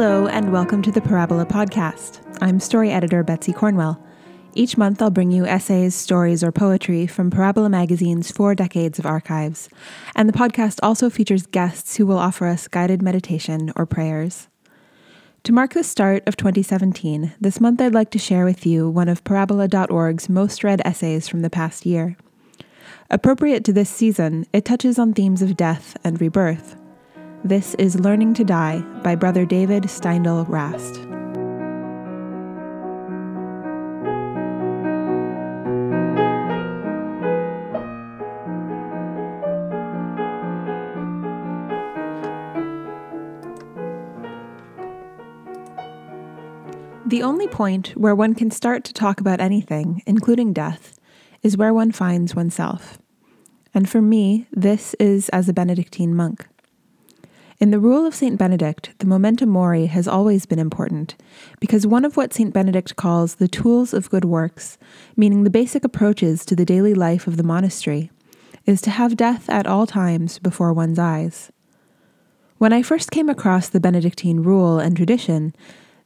Hello, and welcome to the Parabola Podcast. I'm story editor Betsy Cornwell. Each month, I'll bring you essays, stories, or poetry from Parabola Magazine's four decades of archives. And the podcast also features guests who will offer us guided meditation or prayers. To mark the start of 2017, this month I'd like to share with you one of Parabola.org's most read essays from the past year. Appropriate to this season, it touches on themes of death and rebirth. This is Learning to Die by Brother David Steindl Rast. The only point where one can start to talk about anything, including death, is where one finds oneself. And for me, this is as a Benedictine monk. In the rule of St. Benedict, the memento mori has always been important, because one of what St. Benedict calls the tools of good works, meaning the basic approaches to the daily life of the monastery, is to have death at all times before one's eyes. When I first came across the Benedictine rule and tradition,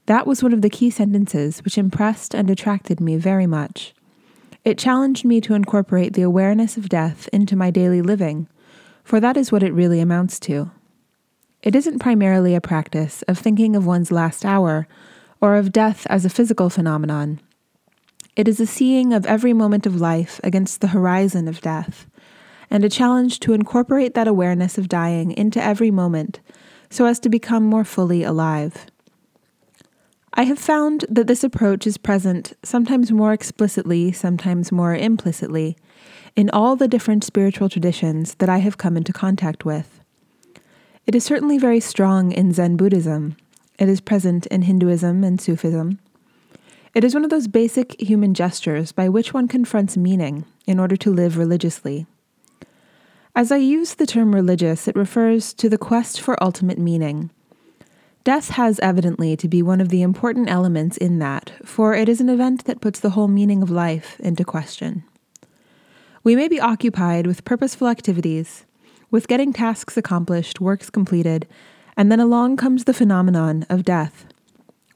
that was one of the key sentences which impressed and attracted me very much. It challenged me to incorporate the awareness of death into my daily living, for that is what it really amounts to. It isn't primarily a practice of thinking of one's last hour or of death as a physical phenomenon. It is a seeing of every moment of life against the horizon of death, and a challenge to incorporate that awareness of dying into every moment so as to become more fully alive. I have found that this approach is present, sometimes more explicitly, sometimes more implicitly, in all the different spiritual traditions that I have come into contact with. It is certainly very strong in Zen Buddhism. It is present in Hinduism and Sufism. It is one of those basic human gestures by which one confronts meaning in order to live religiously. As I use the term religious, it refers to the quest for ultimate meaning Death has evidently to be one of the important elements in that, for it is an event that puts the whole meaning of life into question. We may be occupied with purposeful activities, with getting tasks accomplished, works completed, and then along comes the phenomenon of death.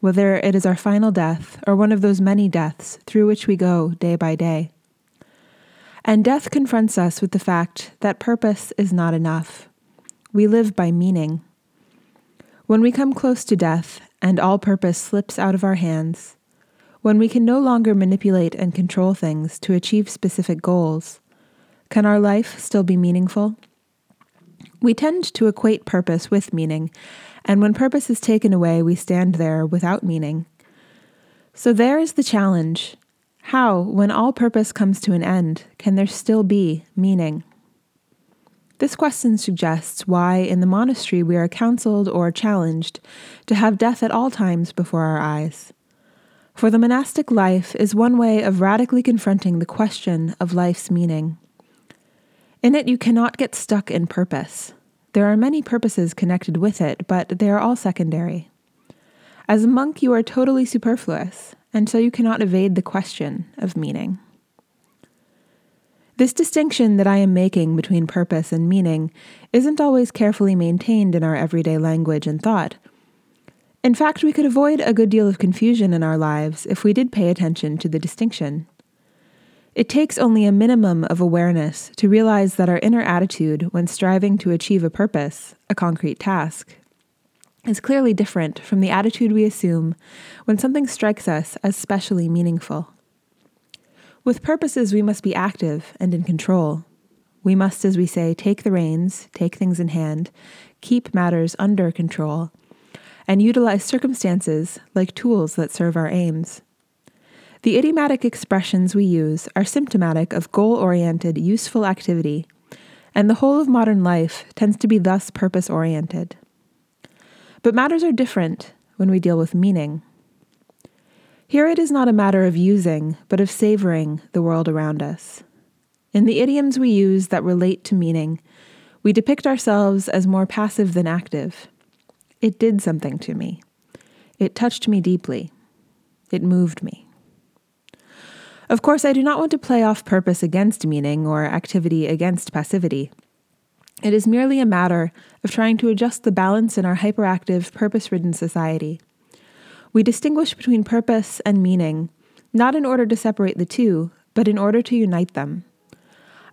Whether it is our final death or one of those many deaths through which we go day by day. And death confronts us with the fact that purpose is not enough. We live by meaning. When we come close to death and all purpose slips out of our hands, when we can no longer manipulate and control things to achieve specific goals, can our life still be meaningful? We tend to equate purpose with meaning, and when purpose is taken away, we stand there without meaning. So there is the challenge. How, when all purpose comes to an end, can there still be meaning? This question suggests why in the monastery we are counseled or challenged to have death at all times before our eyes. For the monastic life is one way of radically confronting the question of life's meaning. In it, you cannot get stuck in purpose. There are many purposes connected with it, but they are all secondary. As a monk, you are totally superfluous, and so you cannot evade the question of meaning. This distinction that I am making between purpose and meaning isn't always carefully maintained in our everyday language and thought. In fact, we could avoid a good deal of confusion in our lives if we did pay attention to the distinction. It takes only a minimum of awareness to realize that our inner attitude when striving to achieve a purpose, a concrete task, is clearly different from the attitude we assume when something strikes us as specially meaningful. With purposes, we must be active and in control. We must, as we say, take the reins, take things in hand, keep matters under control, and utilize circumstances like tools that serve our aims. The idiomatic expressions we use are symptomatic of goal oriented, useful activity, and the whole of modern life tends to be thus purpose oriented. But matters are different when we deal with meaning. Here it is not a matter of using, but of savoring the world around us. In the idioms we use that relate to meaning, we depict ourselves as more passive than active. It did something to me. It touched me deeply. It moved me. Of course, I do not want to play off purpose against meaning or activity against passivity. It is merely a matter of trying to adjust the balance in our hyperactive, purpose ridden society. We distinguish between purpose and meaning, not in order to separate the two, but in order to unite them.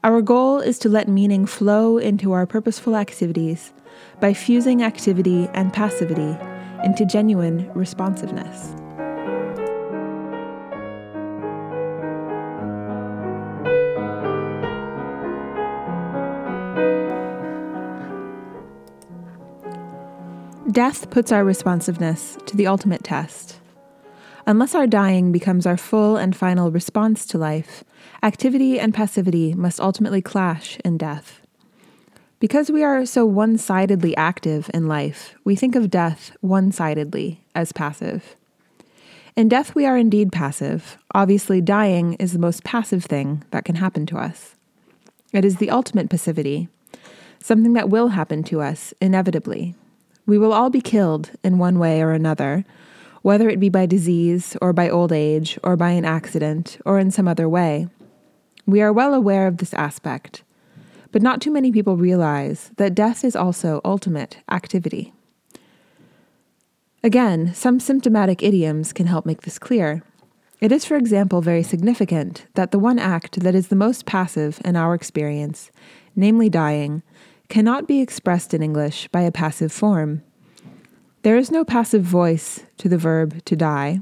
Our goal is to let meaning flow into our purposeful activities by fusing activity and passivity into genuine responsiveness. Death puts our responsiveness to the ultimate test. Unless our dying becomes our full and final response to life, activity and passivity must ultimately clash in death. Because we are so one sidedly active in life, we think of death one sidedly as passive. In death, we are indeed passive. Obviously, dying is the most passive thing that can happen to us. It is the ultimate passivity, something that will happen to us inevitably. We will all be killed in one way or another, whether it be by disease or by old age or by an accident or in some other way. We are well aware of this aspect, but not too many people realize that death is also ultimate activity. Again, some symptomatic idioms can help make this clear. It is, for example, very significant that the one act that is the most passive in our experience, namely dying, cannot be expressed in English by a passive form. There is no passive voice to the verb to die.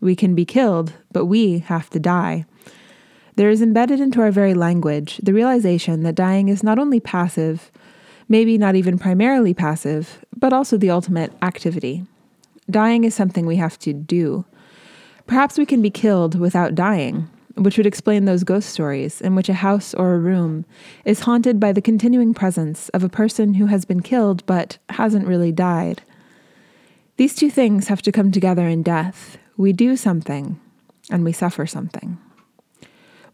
We can be killed, but we have to die. There is embedded into our very language the realization that dying is not only passive, maybe not even primarily passive, but also the ultimate activity. Dying is something we have to do. Perhaps we can be killed without dying, which would explain those ghost stories in which a house or a room is haunted by the continuing presence of a person who has been killed but hasn't really died. These two things have to come together in death. We do something, and we suffer something.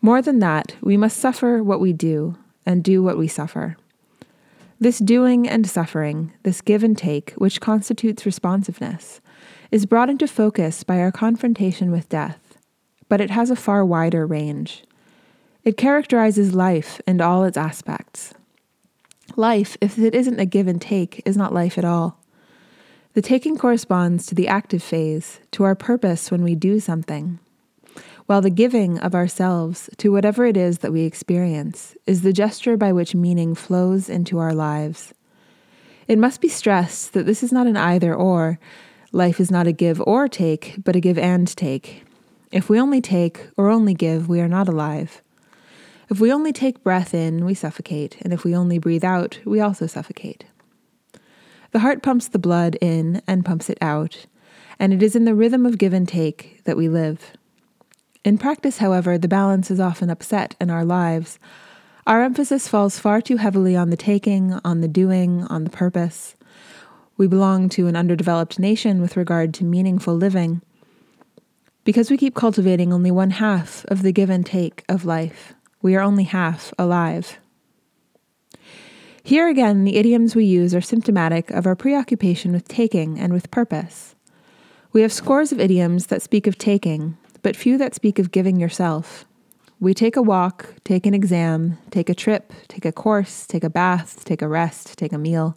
More than that, we must suffer what we do and do what we suffer. This doing and suffering, this give and take, which constitutes responsiveness, is brought into focus by our confrontation with death but it has a far wider range. It characterizes life and all its aspects. Life, if it isn't a give and take, is not life at all. The taking corresponds to the active phase, to our purpose when we do something, while the giving of ourselves to whatever it is that we experience is the gesture by which meaning flows into our lives. It must be stressed that this is not an either or. Life is not a give or take, but a give and take. If we only take or only give, we are not alive. If we only take breath in, we suffocate, and if we only breathe out, we also suffocate. The heart pumps the blood in and pumps it out, and it is in the rhythm of give and take that we live. In practice, however, the balance is often upset in our lives. Our emphasis falls far too heavily on the taking, on the doing, on the purpose. We belong to an underdeveloped nation with regard to meaningful living because we keep cultivating only one half of the give and take of life, we are only half alive. Here again, the idioms we use are symptomatic of our preoccupation with taking and with purpose. We have scores of idioms that speak of taking, but few that speak of giving yourself. We take a walk, take an exam, take a trip, take a course, take a bath, take a rest, take a meal.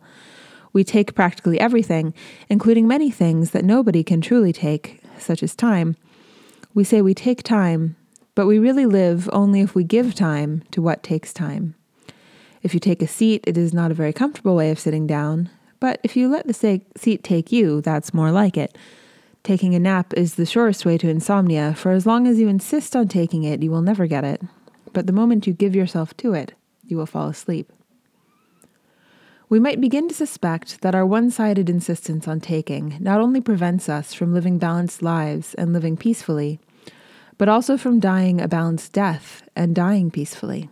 We take practically everything, including many things that nobody can truly take, such as time we say we take time, but we really live only if we give time to what takes time. If you take a seat, it is not a very comfortable way of sitting down, but if you let the seat take you, that's more like it. Taking a nap is the surest way to insomnia, for as long as you insist on taking it, you will never get it. But the moment you give yourself to it, you will fall asleep. We might begin to suspect that our one sided insistence on taking not only prevents us from living balanced lives and living peacefully, but also from dying a balanced death and dying peacefully.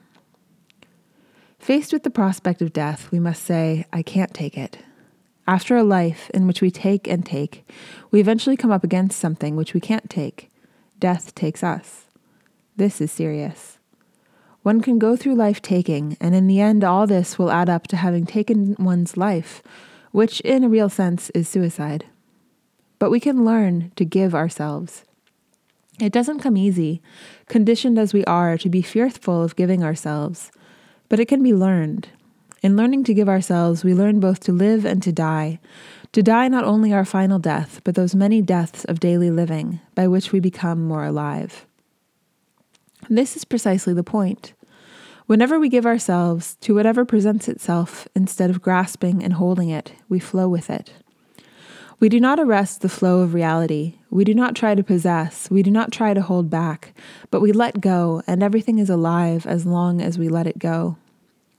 Faced with the prospect of death, we must say, I can't take it. After a life in which we take and take, we eventually come up against something which we can't take. Death takes us. This is serious. One can go through life taking, and in the end, all this will add up to having taken one's life, which in a real sense is suicide. But we can learn to give ourselves. It doesn't come easy, conditioned as we are to be fearful of giving ourselves, but it can be learned. In learning to give ourselves, we learn both to live and to die. To die not only our final death, but those many deaths of daily living by which we become more alive. This is precisely the point. Whenever we give ourselves to whatever presents itself instead of grasping and holding it, we flow with it. We do not arrest the flow of reality. We do not try to possess. We do not try to hold back, but we let go, and everything is alive as long as we let it go.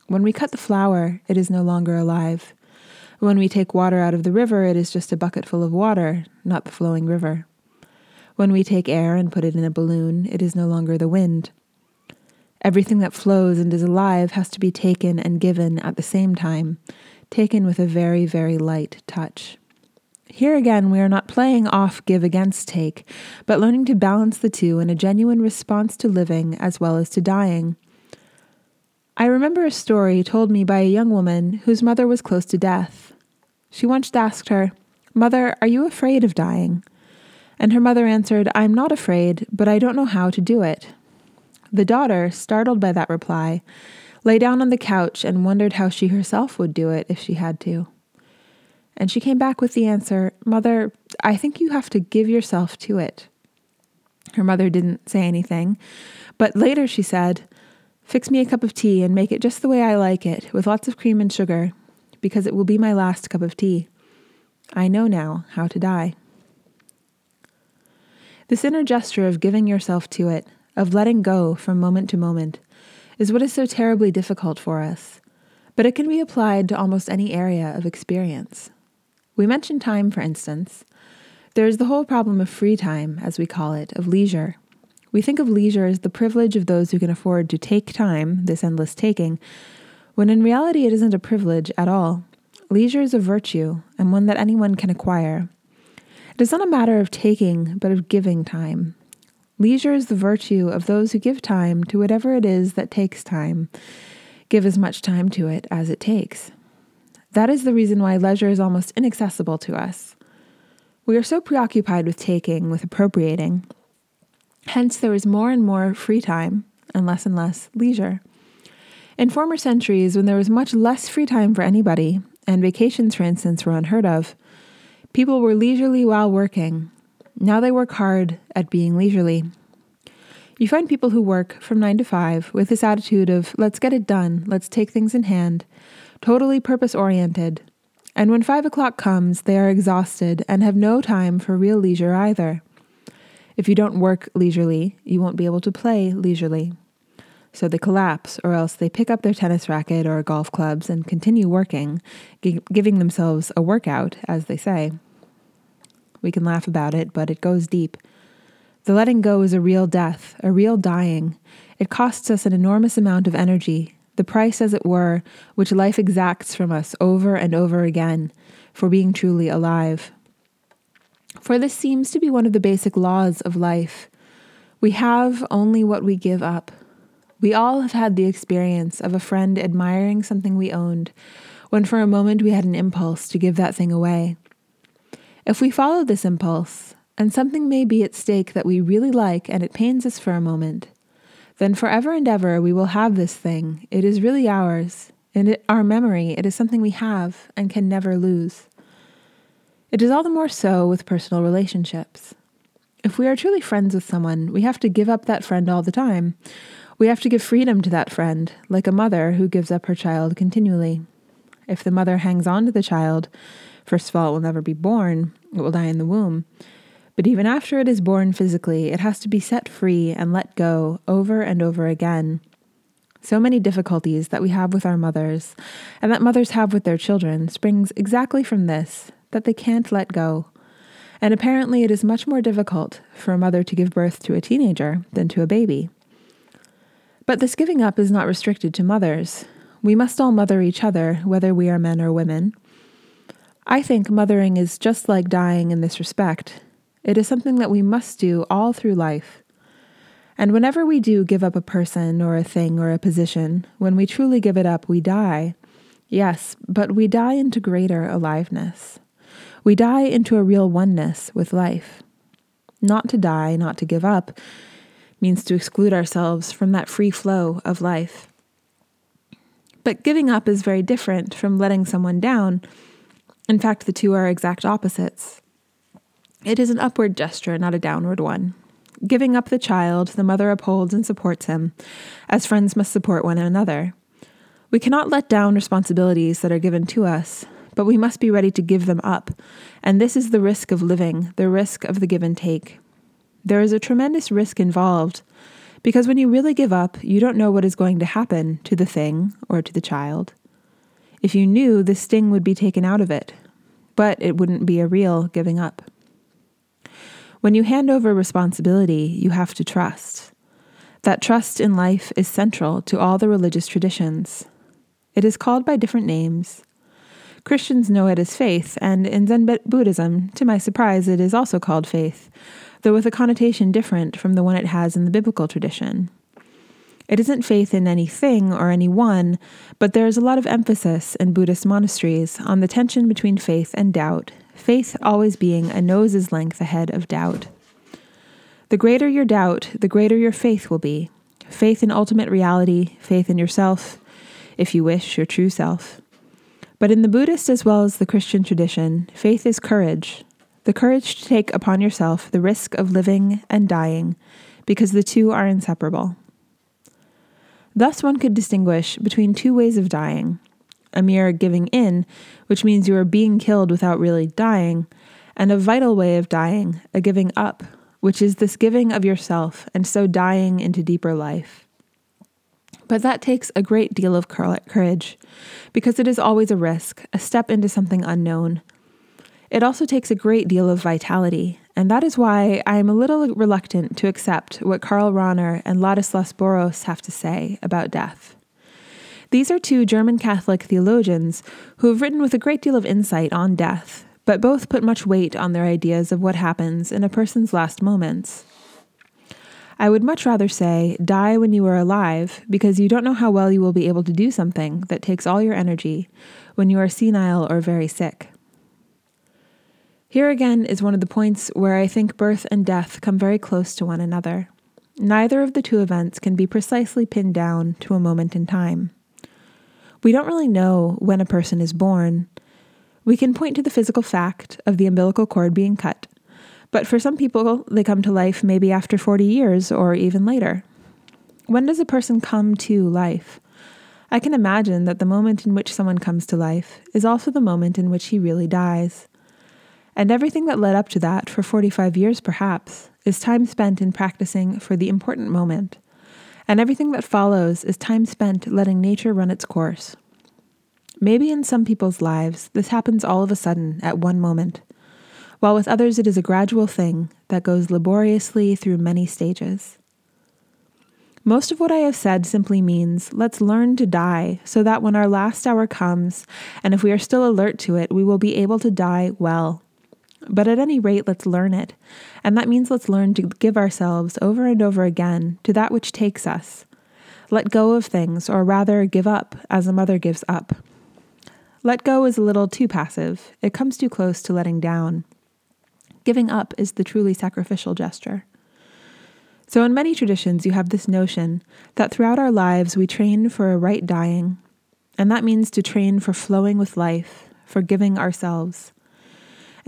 When we cut the flower, it is no longer alive. When we take water out of the river, it is just a bucket full of water, not the flowing river. When we take air and put it in a balloon, it is no longer the wind. Everything that flows and is alive has to be taken and given at the same time, taken with a very, very light touch. Here again, we are not playing off give against take, but learning to balance the two in a genuine response to living as well as to dying. I remember a story told me by a young woman whose mother was close to death. She once asked her, Mother, are you afraid of dying? And her mother answered, I'm not afraid, but I don't know how to do it. The daughter, startled by that reply, lay down on the couch and wondered how she herself would do it if she had to. And she came back with the answer Mother, I think you have to give yourself to it. Her mother didn't say anything, but later she said, Fix me a cup of tea and make it just the way I like it, with lots of cream and sugar, because it will be my last cup of tea. I know now how to die. This inner gesture of giving yourself to it, of letting go from moment to moment, is what is so terribly difficult for us, but it can be applied to almost any area of experience. We mentioned time, for instance. There is the whole problem of free time, as we call it, of leisure. We think of leisure as the privilege of those who can afford to take time, this endless taking, when in reality it isn't a privilege at all. Leisure is a virtue, and one that anyone can acquire. It is not a matter of taking, but of giving time. Leisure is the virtue of those who give time to whatever it is that takes time. Give as much time to it as it takes. That is the reason why leisure is almost inaccessible to us. We are so preoccupied with taking, with appropriating. Hence, there is more and more free time and less and less leisure. In former centuries, when there was much less free time for anybody, and vacations, for instance, were unheard of, people were leisurely while working, now they work hard at being leisurely. You find people who work from 9 to 5 with this attitude of, let's get it done, let's take things in hand, totally purpose oriented. And when 5 o'clock comes, they are exhausted and have no time for real leisure either. If you don't work leisurely, you won't be able to play leisurely. So they collapse, or else they pick up their tennis racket or golf clubs and continue working, giving themselves a workout, as they say. We can laugh about it, but it goes deep. The letting go is a real death, a real dying. It costs us an enormous amount of energy, the price, as it were, which life exacts from us over and over again for being truly alive. For this seems to be one of the basic laws of life. We have only what we give up. We all have had the experience of a friend admiring something we owned, when for a moment we had an impulse to give that thing away. If we follow this impulse, and something may be at stake that we really like and it pains us for a moment, then forever and ever we will have this thing. It is really ours. In our memory, it is something we have and can never lose. It is all the more so with personal relationships. If we are truly friends with someone, we have to give up that friend all the time. We have to give freedom to that friend, like a mother who gives up her child continually. If the mother hangs on to the child, first of all, it will never be born, it will die in the womb. But even after it is born physically, it has to be set free and let go over and over again. So many difficulties that we have with our mothers, and that mothers have with their children, springs exactly from this that they can't let go. And apparently, it is much more difficult for a mother to give birth to a teenager than to a baby. But this giving up is not restricted to mothers. We must all mother each other, whether we are men or women. I think mothering is just like dying in this respect. It is something that we must do all through life. And whenever we do give up a person or a thing or a position, when we truly give it up, we die. Yes, but we die into greater aliveness. We die into a real oneness with life. Not to die, not to give up, means to exclude ourselves from that free flow of life. But giving up is very different from letting someone down. In fact, the two are exact opposites. It is an upward gesture, not a downward one. Giving up the child, the mother upholds and supports him, as friends must support one another. We cannot let down responsibilities that are given to us, but we must be ready to give them up. And this is the risk of living, the risk of the give and take. There is a tremendous risk involved, because when you really give up, you don't know what is going to happen to the thing or to the child. If you knew, the sting would be taken out of it, but it wouldn't be a real giving up. When you hand over responsibility, you have to trust. That trust in life is central to all the religious traditions. It is called by different names. Christians know it as faith, and in Zen Buddhism, to my surprise, it is also called faith, though with a connotation different from the one it has in the biblical tradition. It isn't faith in anything or anyone, but there is a lot of emphasis in Buddhist monasteries on the tension between faith and doubt, faith always being a nose's length ahead of doubt. The greater your doubt, the greater your faith will be. Faith in ultimate reality, faith in yourself, if you wish, your true self. But in the Buddhist as well as the Christian tradition, faith is courage the courage to take upon yourself the risk of living and dying, because the two are inseparable. Thus, one could distinguish between two ways of dying a mere giving in, which means you are being killed without really dying, and a vital way of dying, a giving up, which is this giving of yourself and so dying into deeper life. But that takes a great deal of courage, because it is always a risk, a step into something unknown. It also takes a great deal of vitality, and that is why I am a little reluctant to accept what Karl Rahner and Ladislas Boros have to say about death. These are two German Catholic theologians who have written with a great deal of insight on death, but both put much weight on their ideas of what happens in a person's last moments. I would much rather say, die when you are alive, because you don't know how well you will be able to do something that takes all your energy when you are senile or very sick. Here again is one of the points where I think birth and death come very close to one another. Neither of the two events can be precisely pinned down to a moment in time. We don't really know when a person is born. We can point to the physical fact of the umbilical cord being cut, but for some people, they come to life maybe after 40 years or even later. When does a person come to life? I can imagine that the moment in which someone comes to life is also the moment in which he really dies. And everything that led up to that, for 45 years perhaps, is time spent in practicing for the important moment and everything that follows is time spent letting nature run its course. Maybe in some people's lives, this happens all of a sudden at one moment, while with others it is a gradual thing that goes laboriously through many stages. Most of what I have said simply means let's learn to die so that when our last hour comes, and if we are still alert to it, we will be able to die well. But at any rate, let's learn it. And that means let's learn to give ourselves over and over again to that which takes us. Let go of things, or rather, give up as a mother gives up. Let go is a little too passive, it comes too close to letting down. Giving up is the truly sacrificial gesture. So, in many traditions, you have this notion that throughout our lives we train for a right dying, and that means to train for flowing with life, for giving ourselves.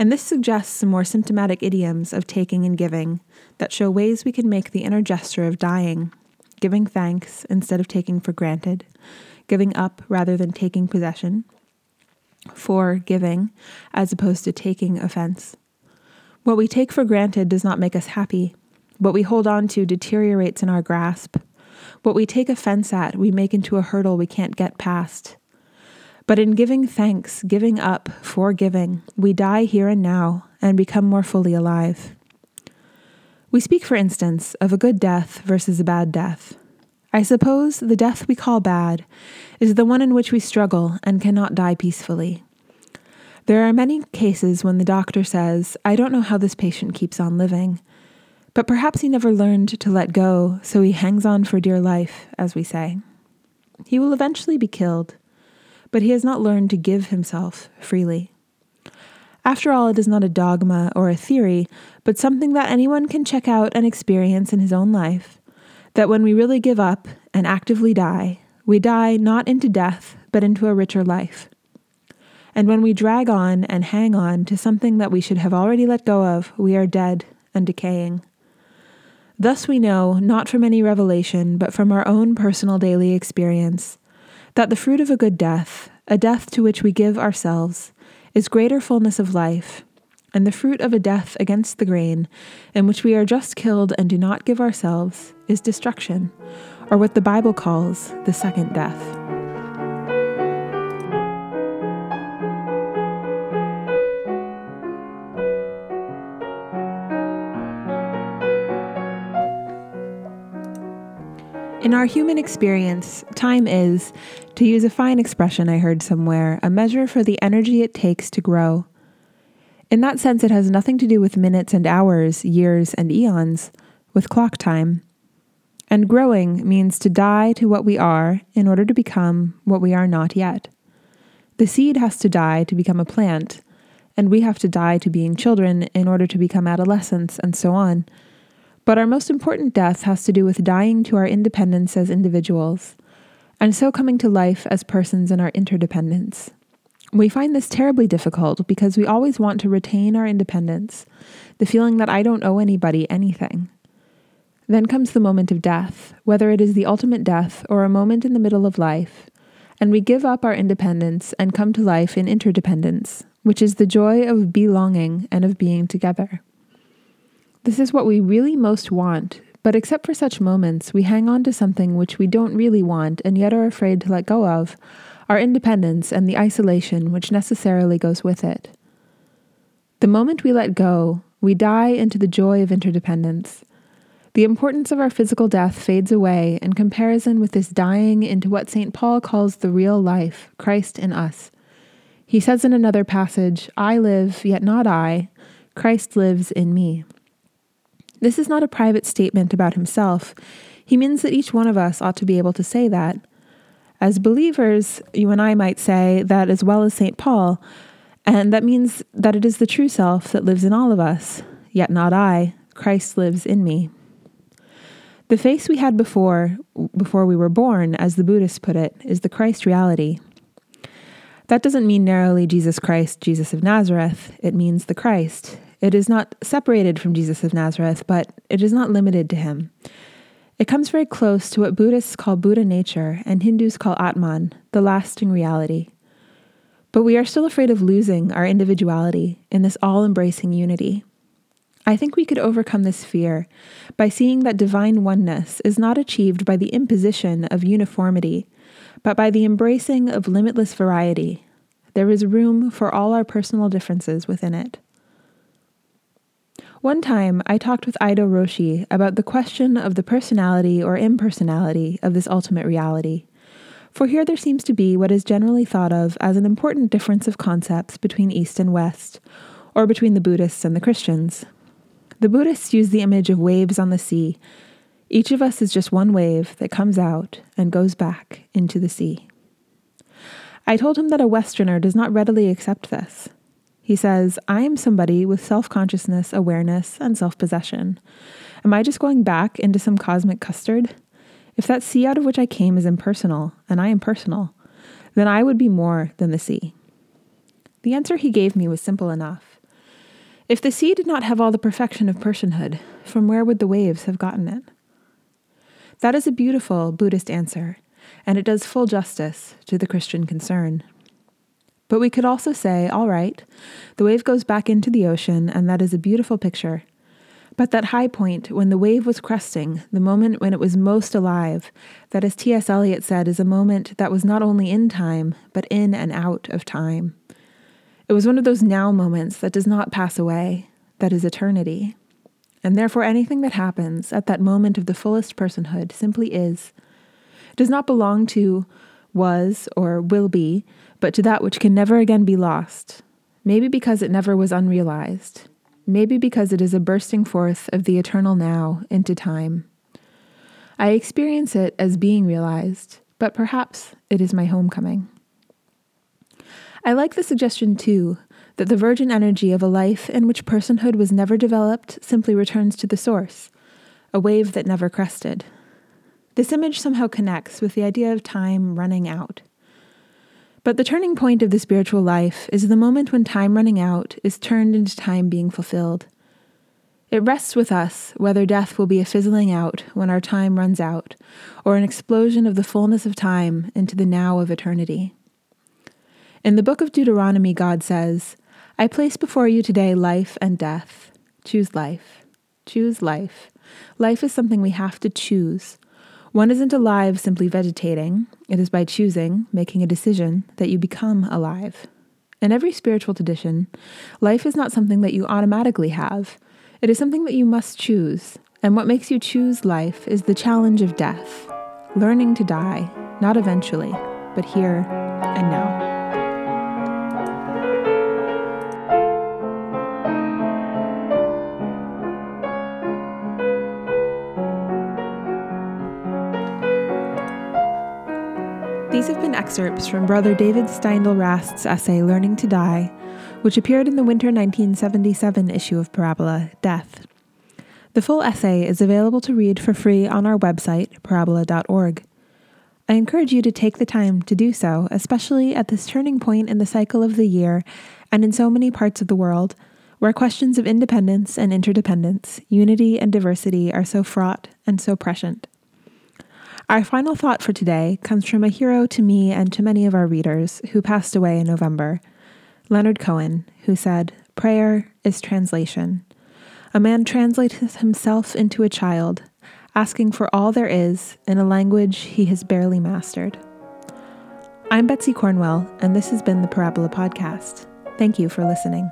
And this suggests some more symptomatic idioms of taking and giving that show ways we can make the inner gesture of dying, giving thanks instead of taking for granted, giving up rather than taking possession, for giving as opposed to taking offense. What we take for granted does not make us happy. What we hold on to deteriorates in our grasp. What we take offense at, we make into a hurdle we can't get past. But in giving thanks, giving up, forgiving, we die here and now and become more fully alive. We speak, for instance, of a good death versus a bad death. I suppose the death we call bad is the one in which we struggle and cannot die peacefully. There are many cases when the doctor says, I don't know how this patient keeps on living, but perhaps he never learned to let go, so he hangs on for dear life, as we say. He will eventually be killed, but he has not learned to give himself freely. After all, it is not a dogma or a theory, but something that anyone can check out and experience in his own life that when we really give up and actively die, we die not into death, but into a richer life. And when we drag on and hang on to something that we should have already let go of, we are dead and decaying. Thus we know, not from any revelation, but from our own personal daily experience, that the fruit of a good death, a death to which we give ourselves, is greater fullness of life, and the fruit of a death against the grain, in which we are just killed and do not give ourselves, is destruction, or what the Bible calls the second death. In our human experience, time is, to use a fine expression I heard somewhere, a measure for the energy it takes to grow. In that sense, it has nothing to do with minutes and hours, years and eons, with clock time. And growing means to die to what we are in order to become what we are not yet. The seed has to die to become a plant, and we have to die to being children in order to become adolescents, and so on. But our most important death has to do with dying to our independence as individuals, and so coming to life as persons in our interdependence. We find this terribly difficult because we always want to retain our independence, the feeling that I don't owe anybody anything. Then comes the moment of death, whether it is the ultimate death or a moment in the middle of life, and we give up our independence and come to life in interdependence, which is the joy of belonging and of being together. This is what we really most want, but except for such moments, we hang on to something which we don't really want and yet are afraid to let go of our independence and the isolation which necessarily goes with it. The moment we let go, we die into the joy of interdependence. The importance of our physical death fades away in comparison with this dying into what St. Paul calls the real life, Christ in us. He says in another passage, I live, yet not I, Christ lives in me. This is not a private statement about himself. He means that each one of us ought to be able to say that. As believers, you and I might say that as well as St. Paul, and that means that it is the true self that lives in all of us, yet not I. Christ lives in me. The face we had before, before we were born, as the Buddhists put it, is the Christ reality. That doesn't mean narrowly Jesus Christ, Jesus of Nazareth. It means the Christ. It is not separated from Jesus of Nazareth, but it is not limited to him. It comes very close to what Buddhists call Buddha nature and Hindus call Atman, the lasting reality. But we are still afraid of losing our individuality in this all embracing unity. I think we could overcome this fear by seeing that divine oneness is not achieved by the imposition of uniformity, but by the embracing of limitless variety. There is room for all our personal differences within it. One time, I talked with Eido Roshi about the question of the personality or impersonality of this ultimate reality. For here there seems to be what is generally thought of as an important difference of concepts between East and West, or between the Buddhists and the Christians. The Buddhists use the image of waves on the sea. Each of us is just one wave that comes out and goes back into the sea. I told him that a Westerner does not readily accept this. He says, I am somebody with self consciousness, awareness, and self possession. Am I just going back into some cosmic custard? If that sea out of which I came is impersonal, and I am personal, then I would be more than the sea. The answer he gave me was simple enough. If the sea did not have all the perfection of personhood, from where would the waves have gotten it? That is a beautiful Buddhist answer, and it does full justice to the Christian concern. But we could also say, all right, the wave goes back into the ocean, and that is a beautiful picture. But that high point, when the wave was cresting, the moment when it was most alive, that, as T.S. Eliot said, is a moment that was not only in time, but in and out of time. It was one of those now moments that does not pass away, that is eternity. And therefore, anything that happens at that moment of the fullest personhood simply is. It does not belong to, was, or will be, but to that which can never again be lost, maybe because it never was unrealized, maybe because it is a bursting forth of the eternal now into time. I experience it as being realized, but perhaps it is my homecoming. I like the suggestion, too, that the virgin energy of a life in which personhood was never developed simply returns to the source, a wave that never crested. This image somehow connects with the idea of time running out. But the turning point of the spiritual life is the moment when time running out is turned into time being fulfilled. It rests with us whether death will be a fizzling out when our time runs out, or an explosion of the fullness of time into the now of eternity. In the book of Deuteronomy, God says, I place before you today life and death. Choose life. Choose life. Life is something we have to choose. One isn't alive simply vegetating, it is by choosing, making a decision, that you become alive. In every spiritual tradition, life is not something that you automatically have, it is something that you must choose. And what makes you choose life is the challenge of death, learning to die, not eventually, but here and now. Excerpts from Brother David Steindl Rast's essay Learning to Die, which appeared in the winter 1977 issue of Parabola, Death. The full essay is available to read for free on our website, parabola.org. I encourage you to take the time to do so, especially at this turning point in the cycle of the year and in so many parts of the world where questions of independence and interdependence, unity and diversity are so fraught and so prescient. Our final thought for today comes from a hero to me and to many of our readers who passed away in November, Leonard Cohen, who said, Prayer is translation. A man translates himself into a child, asking for all there is in a language he has barely mastered. I'm Betsy Cornwell, and this has been the Parabola Podcast. Thank you for listening.